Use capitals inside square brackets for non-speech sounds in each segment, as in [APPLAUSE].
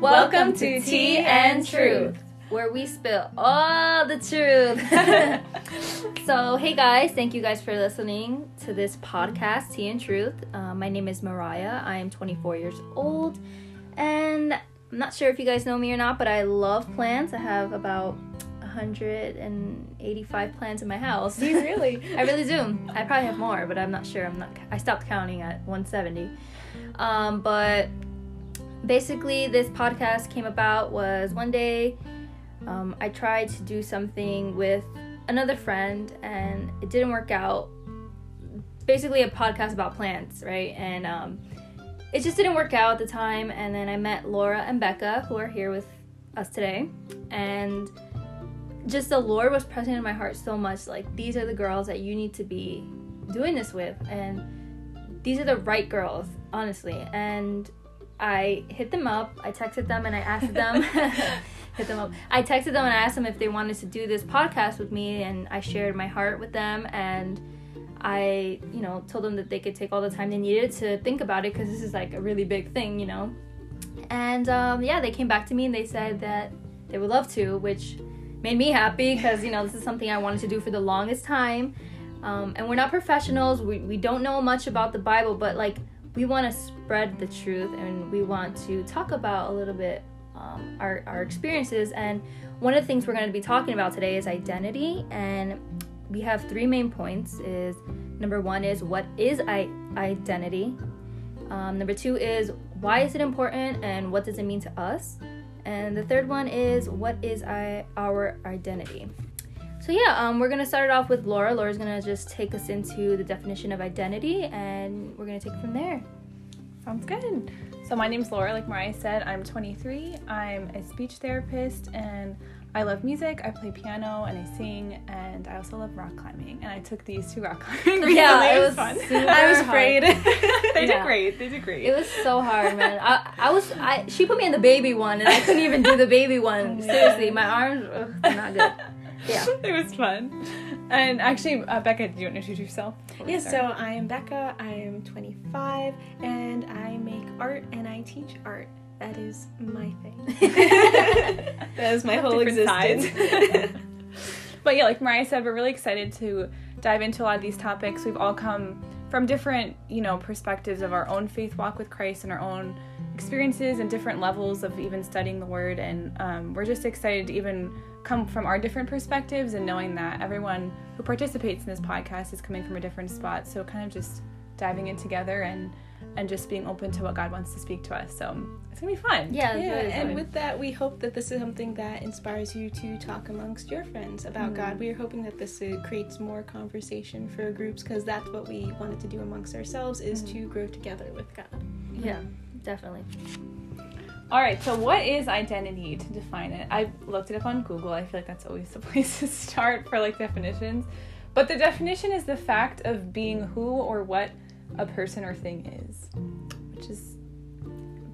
Welcome to Tea and Truth, where we spill all the truth. [LAUGHS] [LAUGHS] so, hey guys, thank you guys for listening to this podcast, Tea and Truth. Uh, my name is Mariah. I am 24 years old, and I'm not sure if you guys know me or not, but I love plants. I have about 185 plants in my house. Do [LAUGHS] you really? I really do. I probably have more, but I'm not sure. I'm not. I stopped counting at 170. Um, but basically, this podcast came about was one day um, I tried to do something with another friend, and it didn't work out. Basically, a podcast about plants, right? And um, it just didn't work out at the time. And then I met Laura and Becca, who are here with us today, and just the Lord was present in my heart so much. Like, these are the girls that you need to be doing this with. And these are the right girls, honestly. And I hit them up, I texted them, and I asked them. [LAUGHS] [LAUGHS] hit them up. I texted them and I asked them if they wanted to do this podcast with me, and I shared my heart with them. And I, you know, told them that they could take all the time they needed to think about it because this is like a really big thing, you know. And um, yeah, they came back to me and they said that they would love to, which made me happy because you know this is something I wanted to do for the longest time. Um, and we're not professionals. We we don't know much about the Bible, but like we want to spread the truth and we want to talk about a little bit um, our our experiences. And one of the things we're going to be talking about today is identity, and we have three main points. Is number one is what is I- identity. Um, number two is why is it important and what does it mean to us? And the third one is what is I, our identity? So yeah, um, we're gonna start it off with Laura. Laura's gonna just take us into the definition of identity, and we're gonna take it from there. Sounds good. So my name's Laura. Like Mariah said, I'm 23. I'm a speech therapist, and I love music. I play piano and I sing, and I also love rock climbing. And I took these two rock [LAUGHS] climbing recently. Yeah, it was fun. super I was afraid. [LAUGHS] they Yeah. did great. They did great. It was so hard, man. I, I was I she put me in the baby one, and I couldn't even do the baby one. [LAUGHS] Seriously, my arms ugh, not good. Yeah. [LAUGHS] it was fun. And actually, uh, Becca, do you want to introduce yourself? Yes, start? so I am Becca. I am 25 and I make art and I teach art. That is my thing. [LAUGHS] [LAUGHS] that is my whole existence. but yeah, like Mariah said, we're really excited to dive into a lot of these topics. We've all come from different, you know, perspectives of our own faith walk with Christ and our own experiences and different levels of even studying the Word. And um, we're just excited to even come from our different perspectives and knowing that everyone who participates in this podcast is coming from a different spot. So kind of just diving in together and and just being open to what God wants to speak to us. So it's gonna be fun. Yeah, yeah, it and fun. with that, we hope that this is something that inspires you to talk amongst your friends about God. We are hoping that this uh, creates more conversation for groups because that's what we wanted to do amongst ourselves is to grow together with God. yeah, definitely. All right, so what is identity to define it? I looked it up on Google. I feel like that's always [LAUGHS] the place to start for like definitions. But the definition is the fact of being who or what a person or thing is, which is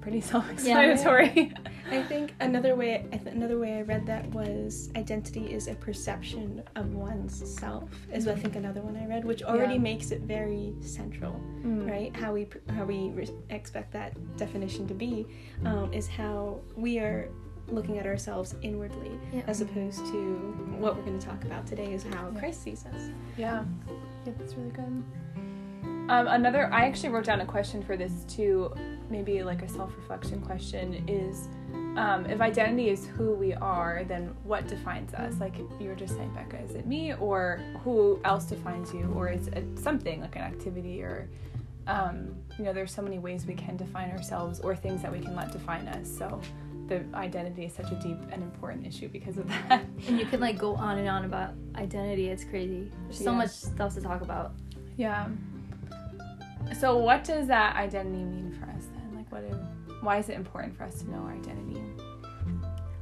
pretty [LAUGHS] self-explanatory. [LAUGHS] I think another way I th- another way I read that was identity is a perception of one's self is what I think another one I read, which already Yeah. makes it very central, Mm. right? How we how we re- expect that definition to be um, is how we are looking at ourselves inwardly, Yeah. as opposed to what we're going to talk about today is how Christ sees us. Yeah, yeah, that's really good. Um, another, I actually wrote down a question for this too, maybe like a self reflection question is um, if identity is who we are, then what defines us? Like you were just saying, Becca, is it me or who else defines you? Or is it something like an activity or, um, you know, there's so many ways we can define ourselves or things that we can let define us. So the identity is such a deep and important issue because of [LAUGHS] that. And you can like go on and on about identity. It's crazy. There's so Yeah. much stuff to talk about. Yeah. So, what does that identity mean for us? Like, why is it important for us to know our identity?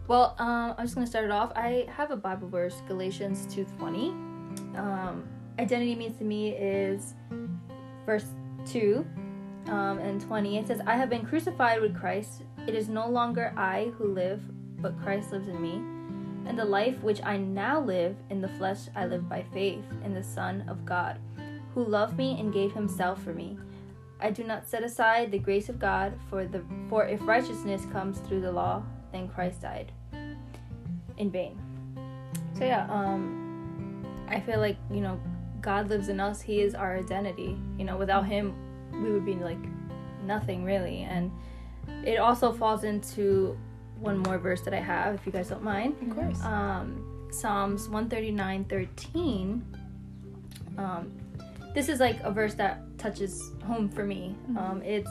Well, um, I'm just gonna start it off. I have a Bible verse, Galatians two twenty. Um, identity means to me is verse two um, and twenty. It says, "I have been crucified with Christ. It is no longer I who live, but Christ lives in me. And the life which I now live in the flesh, I live by faith in the Son of God, who loved me and gave Himself for me. I do not set aside the grace of God, for the for if righteousness comes through the law, then Christ died in vain. So yeah, um, I feel like you know God lives in us. He is our identity. You know, without Him, we would be like nothing really. And it also falls into one more verse that I have, if you guys don't mind. Of course. Um, Psalms 139 13. Um, this is like a verse that touches home for me. Um, it's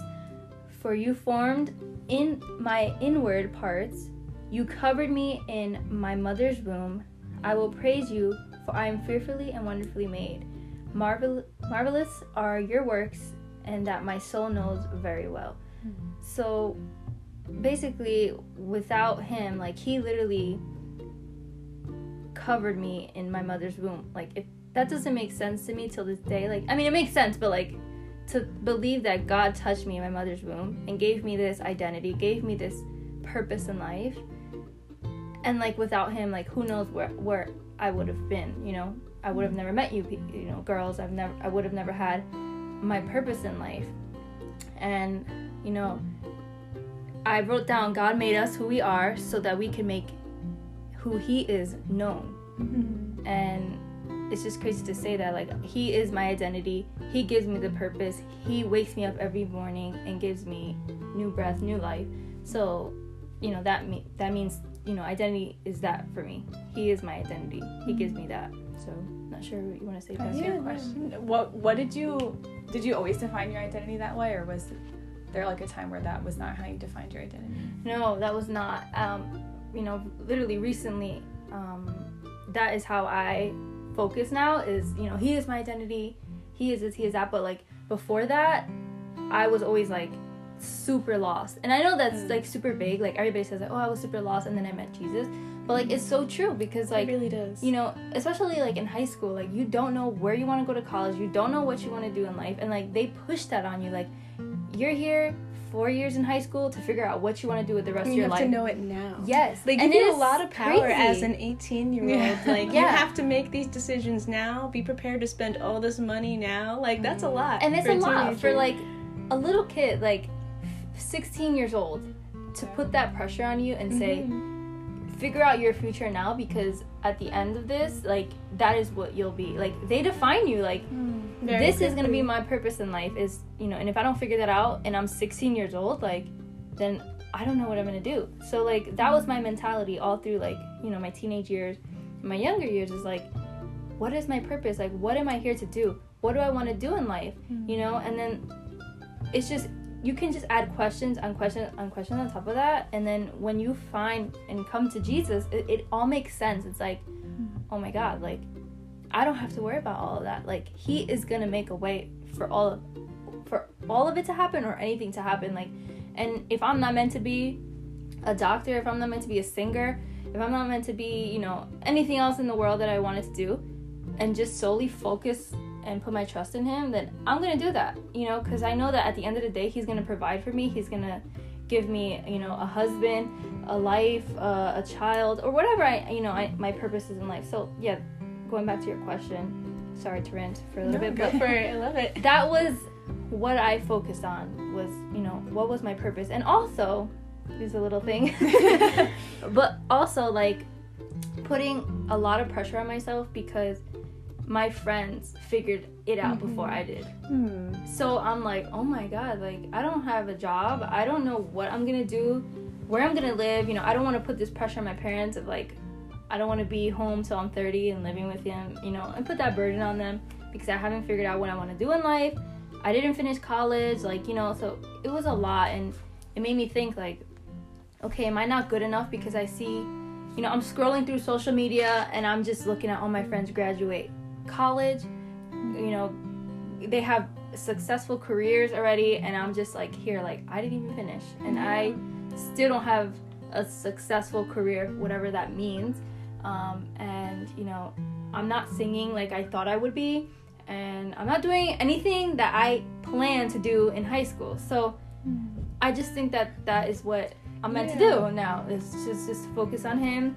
for you formed in my inward parts, you covered me in my mother's womb. I will praise you, for I am fearfully and wonderfully made. Marvel- marvelous are your works, and that my soul knows very well. So basically, without him, like he literally covered me in my mother's womb. Like if that doesn't make sense to me till this day. Like I mean, it makes sense, but like to believe that God touched me in my mother's womb and gave me this identity, gave me this purpose in life. And like without him, like who knows where where I would have been, you know? I would have never met you, you know, girls. I've never I would have never had my purpose in life. And, you know, I wrote down God made us who we are so that we can make who he is known. Mm-hmm. And it's just crazy to say that like he is my identity. He gives me the purpose. He wakes me up every morning and gives me new breath, new life. So, you know, that me- that means, you know, identity is that for me. He is my identity. He gives me that. So, not sure what you want to say Pastor. Yeah, a question? What What did you did you always define your identity that way, or was there like a time where that was not how you defined your identity? No, that was not. Um, you know, literally recently, um, that is how I focus now. Is you know, he is my identity. He is this. He is that. But like before that, I was always like super lost. And I know that's Mm. like super vague. Like everybody says like, oh, I was super lost, and then I met Jesus. But like it's so true because like it really does. you know especially like in high school like you don't know where you want to go to college you don't know what you want to do in life and like they push that on you like you're here four years in high school to figure out what you want to do with the rest you of your life. have life to know it now. yes They and give it you a lot of power crazy. as an 18 year old. Yeah. [LAUGHS] Like, you have to make these decisions now. Be prepared to spend all this money now. Like, that's a lot. and it's for a lot for like a little kid like 16 years old to put that pressure on you and say Mhm. Figure out your future now because at the end of this like that is what you'll be. Like they define you like hmm. Very this is gonna be my purpose in life is you know and if i don't figure that out and i'm 16 years old like then i don't know what i'm gonna do. So like that was my mentality all through like you know my teenage years. My younger years is like what is my purpose? Like what am i here to do? What do i want to do in life? Hmm. You know and then it's just you can just add questions on questions on questions on top of that and then when you find and come to jesus it, it all makes sense. It's like mm-hmm. oh my god like i don't have to worry about all of that. Like he is gonna make a way for all of for all of it to happen or anything to happen. Like and if i'm not meant to be a doctor if i'm not meant to be a singer if i'm not meant to be you know anything else in the world that i wanted to do and just solely focus and put my trust in him then i'm gonna do that you know because i know that at the end of the day he's gonna provide for me he's gonna give me you know a husband a life uh, a child or whatever i you know I, my purpose is in life so yeah going back to your question sorry to rant for a little No, bit but for it. I love it. [LAUGHS] that was what I focused on was, you know, what was my purpose. And also, here's a little thing. [LAUGHS] [LAUGHS] but also like putting a lot of pressure on myself because my friends figured it out before I did. Hmm. So I'm like, oh my god, like I don't have a job. I don't know what I'm gonna do, where I'm gonna live. You know, I don't want to put this pressure on my parents of like, I don't want to be home till I'm 30 and living with them. You know, and put that burden on them because I haven't figured out what I want to do in life. I didn't finish college, like you know, so it was a lot, and it made me think like, okay, am I not good enough because I see, you know, I'm scrolling through social media and I'm just looking at all my friends graduate college, you know, they have successful careers already and i'm just like here like i didn't even finish and i still don't have a successful career whatever that means um, and you know i'm not singing like i thought i would be and i'm not doing anything that i planned to do in high school so i just think that that is what i'm meant to do now is just just focus on him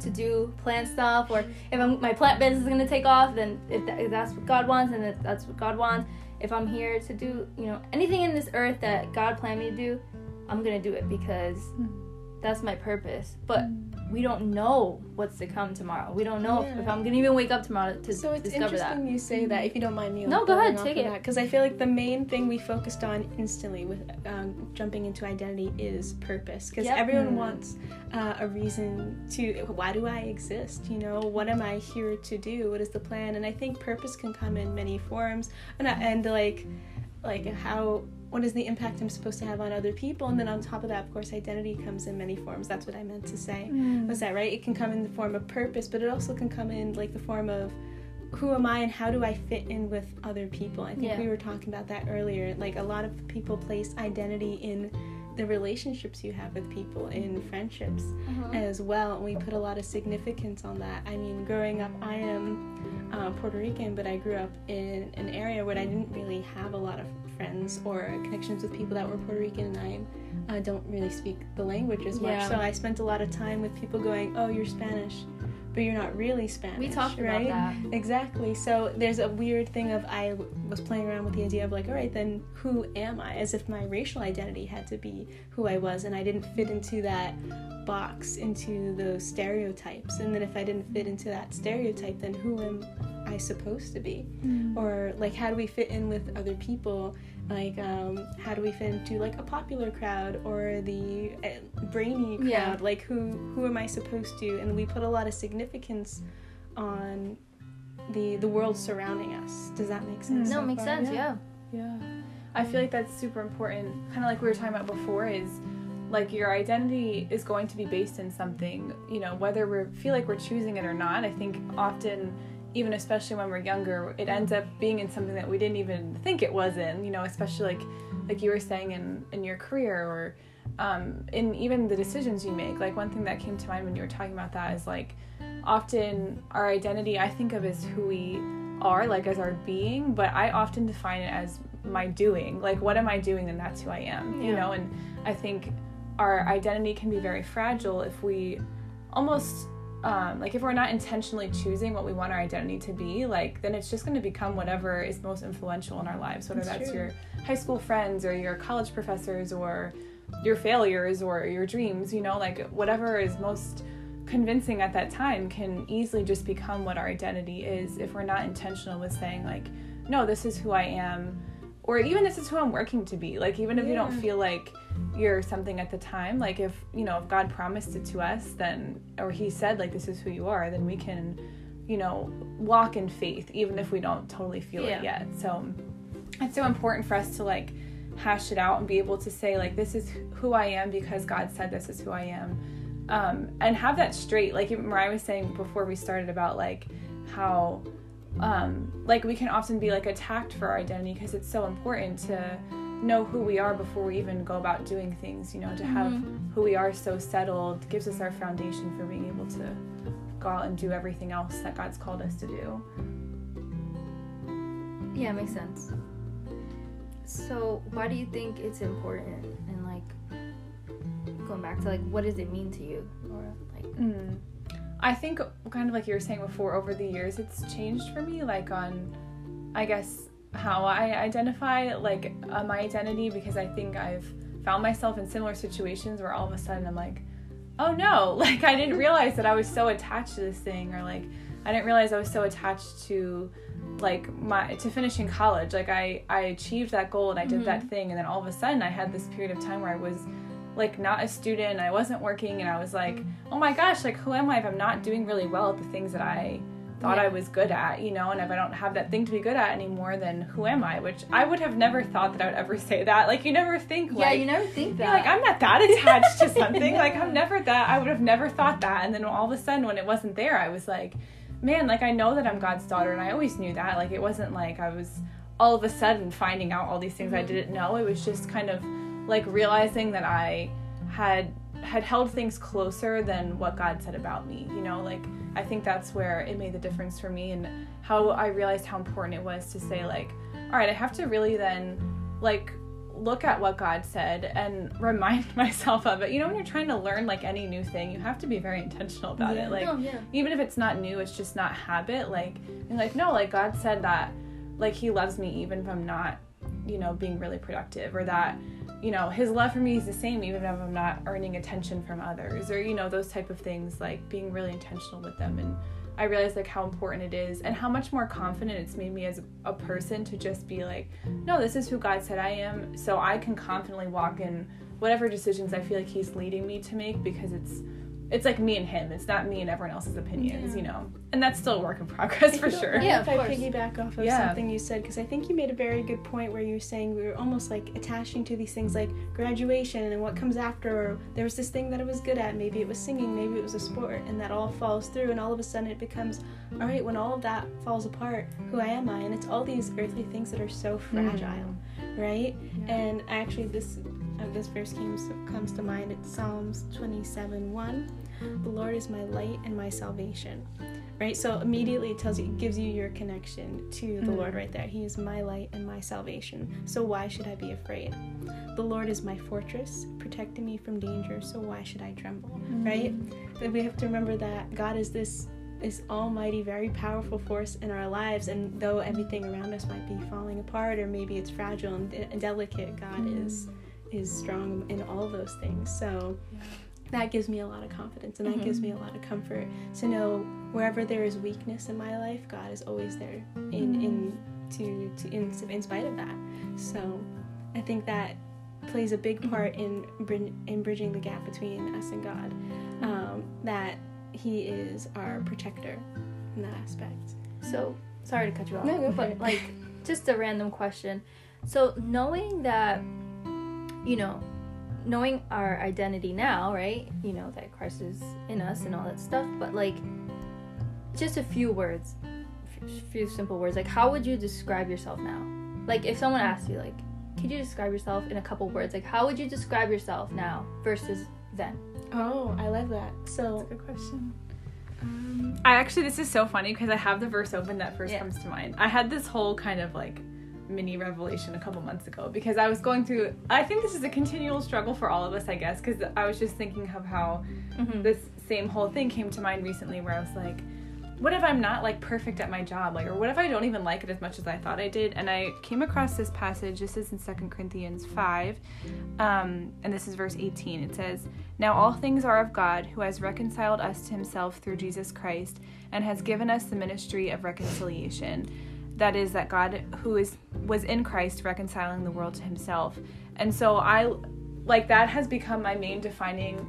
to do plant stuff, or if I'm, my plant business is gonna take off, then if, that, if that's what God wants, and if that's what God wants, if I'm here to do, you know, anything in this earth that God planned me to do, I'm gonna do it because hmm. that's my purpose. But hmm. We don't know what's to come tomorrow. We don't know if, if I'm gonna even wake up tomorrow to discover that. So it's discover interesting that. you say that. If you don't mind me, No, go ahead, take it. Because I feel like the main thing we focused on instantly with um, jumping into identity is purpose. Because Yep. everyone Mm. wants uh, a reason to. Why do I exist? You know, what am I here to do? What is the plan? And I think purpose can come in many forms, and and like, like how. What is the impact I'm supposed to have on other people? And then on top of that, of course, identity comes in many forms. That's what I meant to say. Was that right? It can come in the form of purpose, but it also can come in like the form of who am I and how do I fit in with other people? I think Yeah. we were talking about that earlier. Like a lot of people place identity in the relationships you have with people, in friendships Uh-huh. as well. And we put a lot of significance on that. I mean, growing up, I am uh, Puerto Rican, but I grew up in an area where I didn't really have a lot of friends or connections with people that were Puerto Rican, and I uh, don't really speak the language as much. Yeah. So I spent a lot of time with people going, "Oh, you're Spanish." But you're not really Spanish. We talked right? about that. Exactly. So there's a weird thing of I w- was playing around with the idea of like, all right, then who am I? As if my racial identity had to be who I was, and I didn't fit into that box, into those stereotypes. And then if I didn't fit into that stereotype, then who am I supposed to be? Hmm. Or like, how do we fit in with other people? Like, um, how do we fit into like a popular crowd or the uh, brainy crowd? Yeah. Like, who who am I supposed to? And we put a lot of significance on the the world surrounding us. Does that make sense? No, so it makes far? sense. Yeah. Yeah. I feel like that's super important. Kind of like we were talking about before is like your identity is going to be based in something, you know, whether we feel like we're choosing it or not. I think often even especially when we're younger, it ends up being in something that we didn't even think it was in, you know, especially like like you were saying in in your career or um, in even the decisions you make. Like one thing that came to mind when you were talking about that is like often our identity I think of as who we are, like as our being, but I often define it as my doing. Like what am I doing and that's who I am. You Yeah. know, and I think our identity can be very fragile if we almost um, like if we're not intentionally choosing what we want our identity to be, like then it's just going to become whatever is most influential in our lives, whether That's that's your high school friends or your college professors or your failures or your dreams, you know, like whatever is most convincing at that time can easily just become what our identity is if we're not intentional with saying like no this is who i am or even this is who i'm working to be. Like even if you don't feel like you're something at the time like if you know if god promised it to us then or he said like this is who you are then we can you know walk in faith even if we don't totally feel Yeah. it yet. So it's so important for us to like hash it out and be able to say like this is who i am because god said this is who i am. Um, and have that straight like mariah was saying before we started about like how um, like we can often be like attacked for our identity because it's so important to know who we are before we even go about doing things you know to have Mm-hmm. who we are so settled gives us our foundation for being able to go out and do everything else that god's called us to do Yeah, makes sense. So, why do you think it's important? And like, going back to like, what does it mean to you? Or like, Mm. I think kind of like you were saying before, over the years it's changed for me, like on, I guess how I identify like uh, my identity because I think I've found myself in similar situations where all of a sudden I'm like, oh no, [LAUGHS] like I didn't realize that I was so attached to this thing, or like I didn't realize I was so attached to like my to finishing college. Like I I achieved that goal and I did that thing, and then all of a sudden I had this period of time where I was like not a student i wasn't working and i was like oh my gosh like who am i if i'm not doing really well at the things that i thought Yeah. i was good at you know and if i don't have that thing to be good at anymore then who am i? Which i would have never thought that i would ever [LAUGHS] say that. Like you never think yeah, like you never think that. like i'm not that attached to [LAUGHS] something. Like i'm never that i would have never thought that. And then all of a sudden when it wasn't there i was like man like i know that i'm god's daughter and i always knew that. Like it wasn't like i was all of a sudden finding out all these things i mm-hmm. didn't know. It was just kind of like realizing that i had had held things closer than what god said about me you know like i think that's where it made the difference for me and how i realized how important it was to say like all right i have to really then like look at what God said and [LAUGHS] remind [LAUGHS] myself of it. You know, when you're trying to learn like any new thing, you have to be very intentional about Yeah. it. Like oh yeah. even if it's not new, it's just not habit. Like and like no, like God said that like He loves me even if I'm not, you know, being really productive, or that you know His love for me is the same even if I'm not earning attention from others, or you know those type of things. Like being really intentional with them and. I realized like how important it is and how much more confident it's made me as a person to just be like, no, this is who God said I am, so I can confidently walk in whatever decisions I feel like He's leading me to make because it's it's like me and Him. It's not me and everyone else's opinions, Yeah. you know. And that's still a work in progress for sure. Yeah, if of I course. piggyback off of Yeah. something you said, because I think you made a very good point where you were saying we were almost like attaching to these things like graduation and what comes after. Or there was this thing that I was good at. Maybe it was singing, maybe it was a sport, and that all falls through. And all of a sudden it becomes, all right, when all of that falls apart, who am I? And it's all these earthly things that are so fragile, right? Mm. Yeah. And actually, this uh, this verse comes comes to mind. It's Psalms twenty seven one. The Lord is my light and my salvation. Right? So immediately it tells you it gives you your connection to the Mhm. Lord right there. He is my light and my salvation. So why should I be afraid? The Lord is my fortress, protecting me from danger, so why should I tremble? Right? But we have to remember that God is this this almighty, very powerful force in our lives, and though everything around us might be falling apart or maybe it's fragile and, de- and delicate, God is is strong in all those things. So Yeah. that gives me a lot of confidence and that Mhm. gives me a lot of comfort to know wherever there is weakness in my life, God is always there in in to, to in, in spite of that. So I think that plays a big part in in bridging the gap between us and God. Um, that He is our protector in that aspect. So sorry to cut you off. No, but like just a random question. So knowing that you know, knowing our identity now, right? You know that Christ is in us and all that stuff, but like just a few words, a few simple words. Like how would you describe yourself now? Like if someone asked you like, could you describe yourself in a couple words? Like how would you describe yourself now versus then? Oh, I love that. So Good question. um, I actually, this is so funny because I have the verse open that first Yeah. comes to mind. I had this whole kind of like mini revelation a couple months ago because I was going through. I think this is a continual struggle for all of us, I guess, because I was just thinking of how Mm-hmm. this same whole thing came to mind recently where I was like, what if I'm not like perfect at my job? Like, or what if I don't even like it as much as I thought I did? And I came across this passage. This is in Second Corinthians 5, um, and this is verse 18. It says, Now all things are of God, who has reconciled us to himself through Jesus Christ, and has given us the ministry of reconciliation. That is, that God who is was in Christ reconciling the world to himself. And so I like that has become my main defining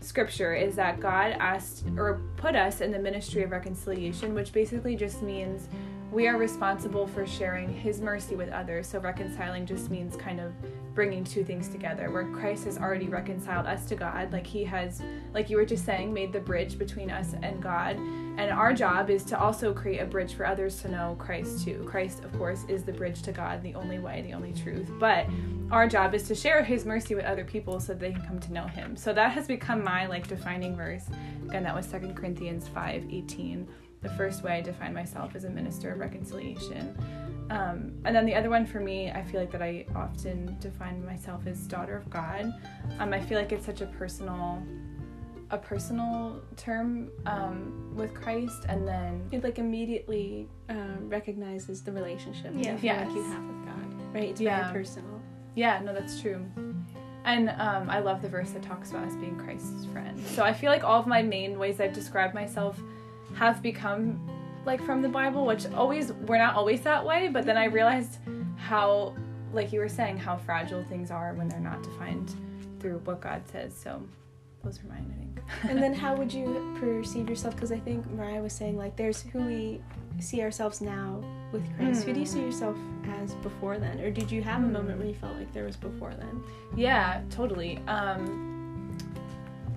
scripture is that God asked or put us in the ministry of reconciliation, which basically just means we are responsible for sharing his mercy with others. So reconciling just means kind of bringing two things together where Christ has already reconciled us to God, like he has like you were just saying made the bridge between us and God. And our job is to also create a bridge for others to know Christ too. Christ of course is the bridge to God, the only way, the only truth. But our job is to share his mercy with other people so they can come to know him. So that has become my like defining verse. Again, that was 2 Corinthians 5 18. The first way I define myself as a minister of reconciliation. Um, and then the other one for me, I feel like that I often define myself as daughter of God. Um, I feel like it's such a personal, a personal term um, with Christ, and then it like immediately um, recognizes the relationship that Yeah. you feel like you have with God, right? It's Yeah. very personal. Yeah, no, that's true. And um, I love the verse that talks about us being Christ's friends. So I feel like all of my main ways I've described myself have become like from the Bible, which always we're not always that way. But then I realized how, like you were saying, how fragile things are when they're not defined through what God says. So those are mine, I think. and then how would you [LAUGHS] perceive yourself? Because I think Mariah was saying like there's who we see ourselves now with Christ. Who do you see yourself as before then, or did you have a Hmm. moment where you felt like there was before then? Yeah, totally. Um,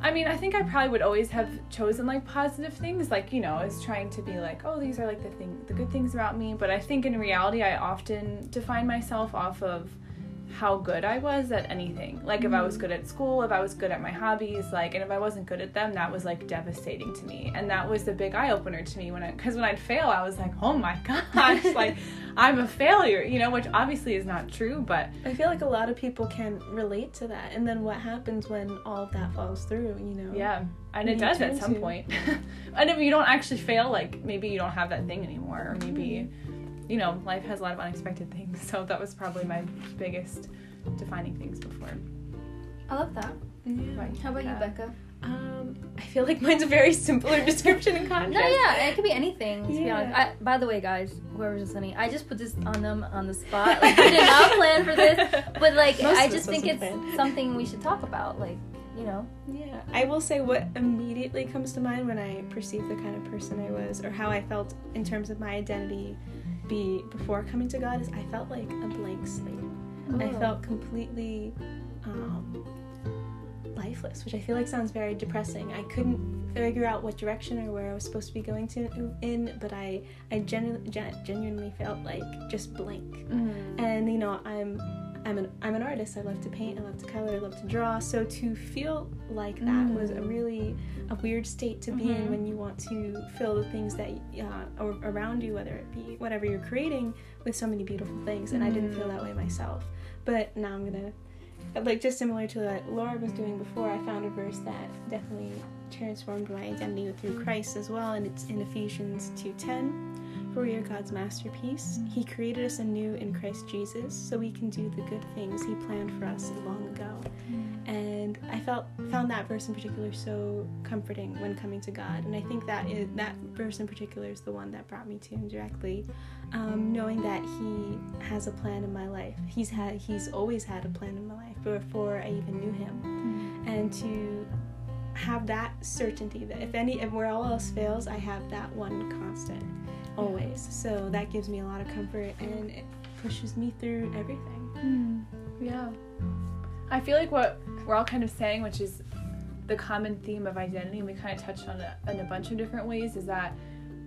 I mean, I think I probably would always have chosen like positive things, like you know, as trying to be like, oh, these are like the thing, the good things about me. But I think in reality, I often define myself off of how good I was at anything. Like if I was mm. good at school, if I was good at my hobbies, like and if I wasn't good at them, that was like devastating to me. And that was the big eye opener to me when I cuz when I'd fail, I was like, "Oh my [LAUGHS] gosh, like [LAUGHS] I'm a failure," you know, which obviously is not true, but I feel like a lot of people can relate to that. And then what happens when all of that falls through, you know? yeah, and it does at some to? point. [LAUGHS] and if you don't actually fail, like maybe you don't have that thing anymore or maybe mm. You know, life has a lot of unexpected things. [LAUGHS] So that was probably my biggest defining things before. I love that. Yeah. Right. How about you, Becca? Um, I feel like mine's a very [LAUGHS] simpler [LAUGHS] description and contrast. No, yeah, it could be anything. To be Yeah. honest, I, by the way, guys, whoever's listening, I just put this on them on the spot. Like, I did not plan for this, but like, Most I just think it's wasn't something we should talk about. Like, you know, Yeah, I will say what immediately comes to mind when I perceive the kind of person I was or how I felt in terms of my identity be before coming to God is I felt like a blank slate. I Oh. felt completely um, lifeless, which I feel like sounds very depressing. I couldn't figure out what direction or where I was supposed to be going to in, but I I genu- gen- genuinely felt like just blank. And you know, I'm I'm an I'm an artist. I love to paint. I love to color. I love to draw. So to feel like that was a really a weird state to be in Mhm. when you want to fill the things that uh, are around you, whether it be whatever you're creating, with so many beautiful things. And I didn't feel that way myself. But now I'm gonna like just similar to what Laura was doing before. I found a verse that definitely transformed my identity through Christ as well, and it's in Ephesians two ten. For we are God's masterpiece. He created us anew in Christ Jesus so we can do the good things He planned for us long ago. And I felt found that verse in particular so comforting when coming to God. And I think that is, that verse in particular is the one that brought me to Him directly, um, knowing that He has a plan in my life. He's had He's always had a plan in my life before I even knew Him, and to have that certainty that if any if where all else fails, I have that one constant always. So that gives me a lot of comfort and it pushes me through everything. Yeah. I feel like what we're all kind of saying, which is the common theme of identity, and we kind of touched on it in a bunch of different ways, is that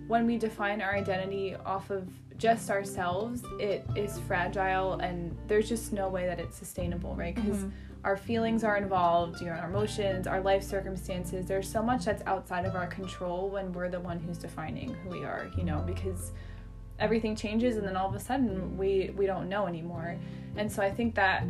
when we define our identity off of just ourselves, it is fragile and there's just no way that it's sustainable, right? Because Mhm. Our feelings are involved, you know, our emotions, our life circumstances. There's so much that's outside of our control when we're the one who's defining who we are, you know, because everything changes and then all of a sudden we we don't know anymore. And so I think that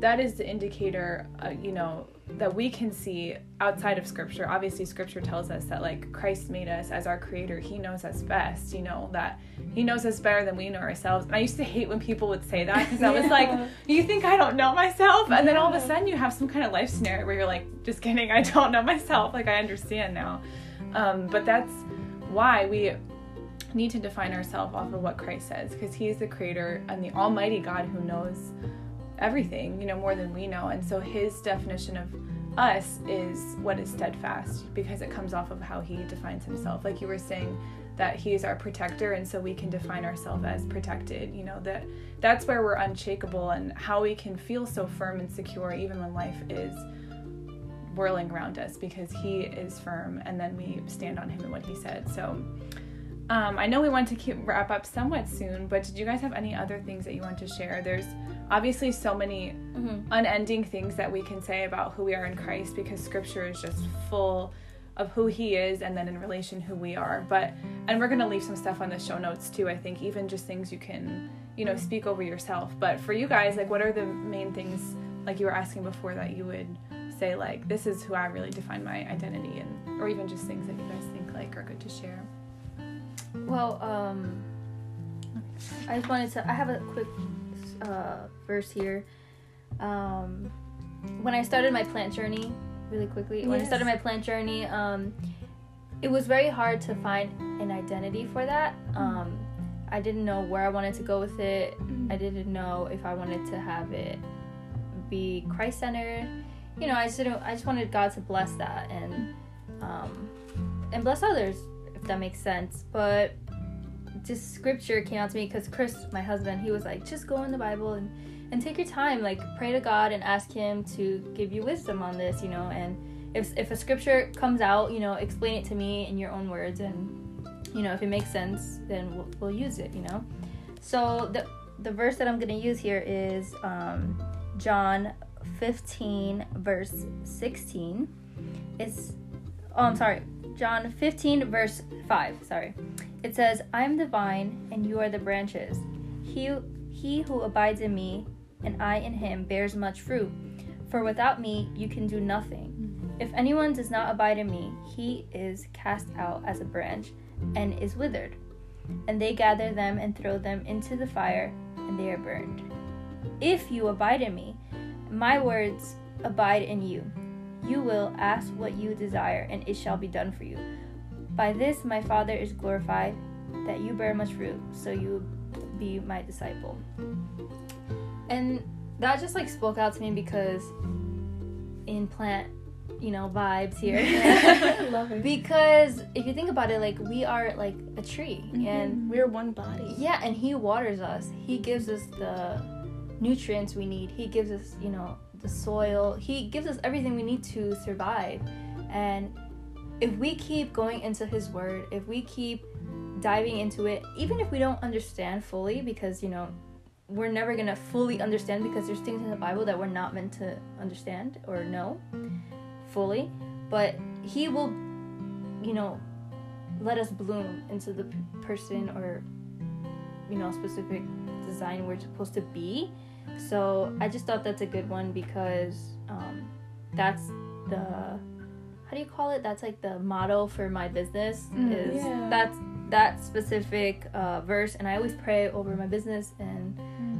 that is the indicator, uh, you know, that we can see outside of scripture. Obviously, scripture tells us that like Christ made us as our creator. He knows us best, you know, that he knows us better than we know ourselves. And I used to hate when people would say that because I was Yeah. like, you think I don't know myself? And then all of a sudden you have some kind of life scenario where you're like, just kidding, I don't know myself. Like I understand now. Um, but that's why we need to define ourselves off of what Christ says because he is the creator and the almighty God who knows everything, you know, more than we know. And so his definition of us is what is steadfast because it comes off of how he defines himself. Like you were saying that he is our protector and so we can define ourselves as protected, you know, that that's where we're unshakable and how we can feel so firm and secure even when life is whirling around us because he is firm and then we stand on him and what he said. So um, I know we want to keep wrap up somewhat soon, but did you guys have any other things that you want to share? There's obviously so many Mhm. unending things that we can say about who we are in Christ because scripture is just full of who he is and then in relation who we are. But and we're going to leave some stuff on the show notes too, I think, even just things you can, you know, speak over yourself. But for you guys, like what are the main things like you were asking before that you would say like this is who I really define my identity and or even just things that you guys think like are good to share. Well, um, I just wanted to. I have a quick uh, verse here. Um, when I started my plant journey, really quickly, when I started my plant journey, um, it was very hard to find an identity for that. Um, I didn't know where I wanted to go with it. I didn't know if I wanted to have it be Christ centered. You know, I just didn't, I just wanted God to bless that and um, and bless others, if that makes sense. But just scripture came out to me because Chris, my husband, he was like, just go in the Bible and and take your time, like pray to God and ask Him to give you wisdom on this, you know. And if if a scripture comes out, you know, explain it to me in your own words, and you know, if it makes sense, then we'll, we'll use it, you know. So the the verse that I'm going to use here is um, John 15, verse 16. It's, oh, I'm sorry, John 15, verse 5. Sorry. It says, I am the vine, and you are the branches. He, he who abides in me, and I in him, bears much fruit. For without me, you can do nothing. If anyone does not abide in me, he is cast out as a branch and is withered. And they gather them and throw them into the fire, and they are burned. If you abide in me, my words abide in you. You will ask what you desire, and it shall be done for you. By this my Father is glorified, that you bear much fruit, so you be my disciple. And that just like spoke out to me because in plant, you know, vibes here. [LAUGHS] Love it. because if you think about it, like we are like a tree, mm-hmm. and We're one body. yeah, and he waters us. He gives us the nutrients we need. He gives us, you know, the soil. He gives us everything we need to survive. And if we keep going into his word, if we keep diving into it, even if we don't understand fully because, you know, we're never going to fully understand because there's things in the Bible that we're not meant to understand or know fully, but he will, you know, let us bloom into the person or you know specific design we're supposed to be so i just thought that's a good one because um, that's the how do you call it that's like the motto for my business Mm, is yeah. that's that specific uh, verse and i always pray over my business and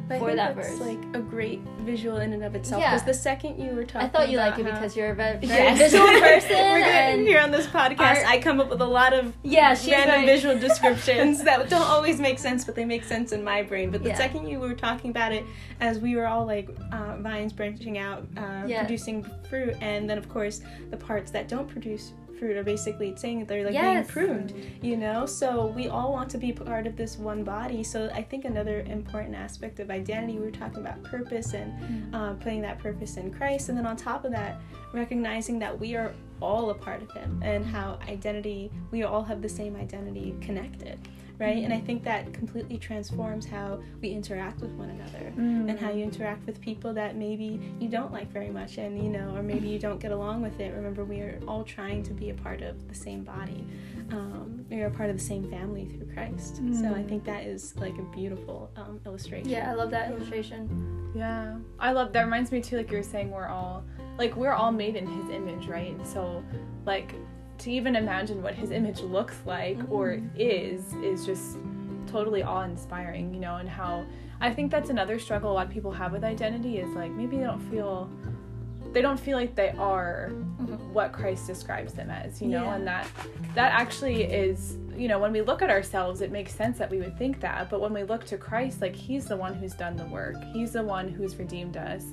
But I for think that that's verse. like a great visual in and of itself. Yeah. Because the second you were talking, i thought you about like it because you're a ve- very Yes. visual person [LAUGHS] We're gonna and here on this podcast. Our- I come up with a lot of yeah random very- visual [LAUGHS] descriptions that don't always make sense, but they make sense in my brain. But the Yeah. second you were talking about it, as we were all like uh, vines branching out, uh, Yeah. producing fruit, and then of course the parts that don't produce fruit are basically saying they're like Yes. being pruned. You know, so we all want to be part of this one body. So I think another important aspect of identity, we were talking about purpose and uh, putting that purpose in Christ, and then on top of that, recognizing that we are all a part of Him and how identity, we all have the same identity connected, right? And I think that completely transforms how we interact with one another Mm. and how you interact with people that maybe you don't like very much and you know or maybe you don't get along with it remember we are all trying to be a part of the same body um, we are a part of the same family through christ so i Mm. think that is like a beautiful um, illustration yeah i love that illustration Yeah, I love that. Reminds me too, like you were saying, we're all like we're all made in His image, right? So, like to even imagine what His image looks like or is is just totally awe-inspiring, you know. And how I think that's another struggle a lot of people have with identity is like maybe they don't feel they don't feel like they are what Christ describes them as, you know, Yeah. and that that actually is, you know, when we look at ourselves, it makes sense that we would think that, but when we look to Christ, like He's the one who's done the work, He's the one who's redeemed us,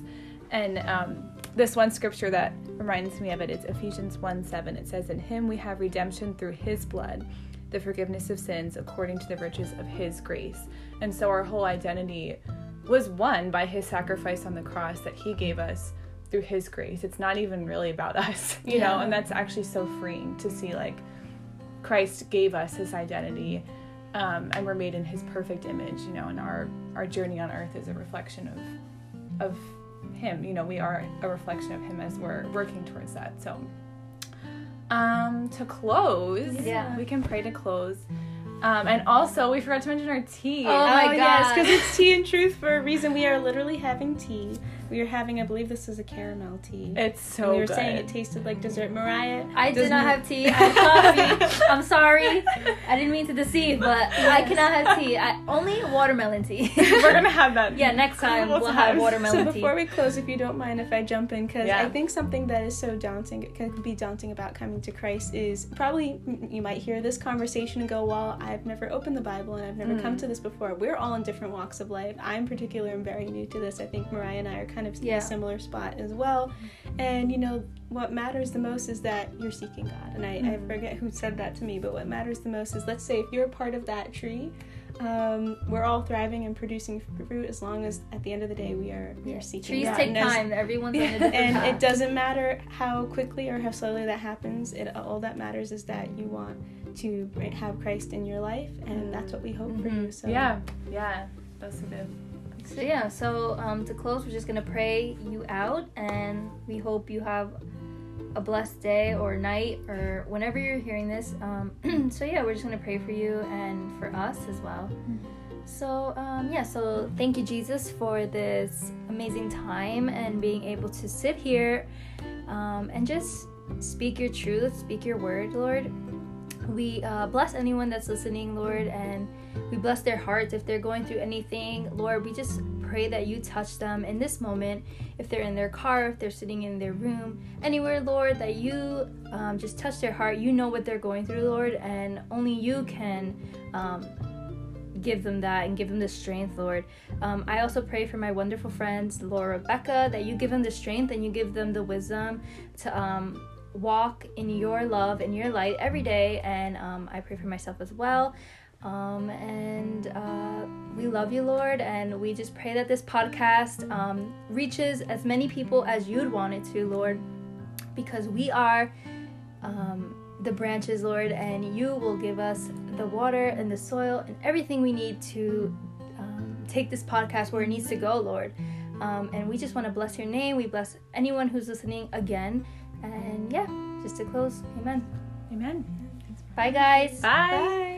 and um, this one scripture that reminds me of it is Ephesians one seven. It says, "In Him we have redemption through His blood." The forgiveness of sins according to the riches of His grace. And so our whole identity was won by His sacrifice on the cross that He gave us through his grace. It's not even really about [LAUGHS] us, you know, and that's actually so freeing to see like Christ gave us his identity um, and we're made in his perfect image, you know, and our our journey on earth is a reflection of of him. You know, we are a reflection of him as we're working towards that. So um to close, Yeah. we can pray to close. Um, and also, we forgot to mention our tea. Oh my yes God. because it's tea and truth for a reason we are literally having tea we are having i believe this is a caramel tea It's so we were good. saying it tasted like dessert mariah I did not have tea. I had coffee. [LAUGHS] I'm sorry. I didn't mean to deceive, but I cannot have tea. I, only watermelon tea. [LAUGHS] We're gonna have that. yeah, next time We'll we'll have- have watermelon So tea. before we close, if you don't mind, if I jump in, because Yeah. I think something that is so daunting, it can be daunting about coming to Christ is probably you might hear this conversation and go, "Well, I've never opened the Bible and I've never come Mm. to this before." We're all in different walks of life. I'm particular and very new to this. I think Mariah and I are kind of Yeah. a similar spot as well. And you know, what matters the most is that you're seeking God. And I, I Mhm. forget who said that to me, but what matters the most is, let's say, if you're a part of that tree. Um, we're all thriving and producing fruit as long as at the end of the day we are we are seeking God. Trees God. take And time. Everyone's on a [LAUGHS] different and path. it doesn't matter how quickly or how slowly that happens. It all that matters is that you want to have Christ in your life, and that's what we hope for you. So Yeah, yeah, that's so good. So yeah, so um, to close, we're just gonna pray you out, and we hope you have a blessed day or night or whenever you're hearing this. Um, [CLEARS THROAT] so yeah, we're just gonna pray for you and for us as well. So um, yeah, so thank you, Jesus, for this amazing time and being able to sit here um, and just speak your truth, speak your word, Lord. We uh, bless anyone that's listening, Lord, and we bless their hearts if they're going through anything. Lord, we just pray that you touch them in this moment. If they're in their car, if they're sitting in their room, anywhere, Lord, that you um, just touch their heart. You know what they're going through, Lord, and only you can. Um, give them that and give them the strength, Lord. Um, I also pray for my wonderful friends, Laura Rebecca, that you give them the strength and you give them the wisdom to um, walk in your love and your light every day. And um, I pray for myself as well. Um, and uh, we love you, Lord, and we just pray that this podcast um, reaches as many people as you'd want it to, Lord, because we are um, the branches, Lord, and you will give us the water and the soil and everything we need to um, take this podcast where it needs to go, Lord. Um, and we just want to bless your name. We bless anyone who's listening again. And yeah, just to close, amen. Amen. Bye, guys. Bye.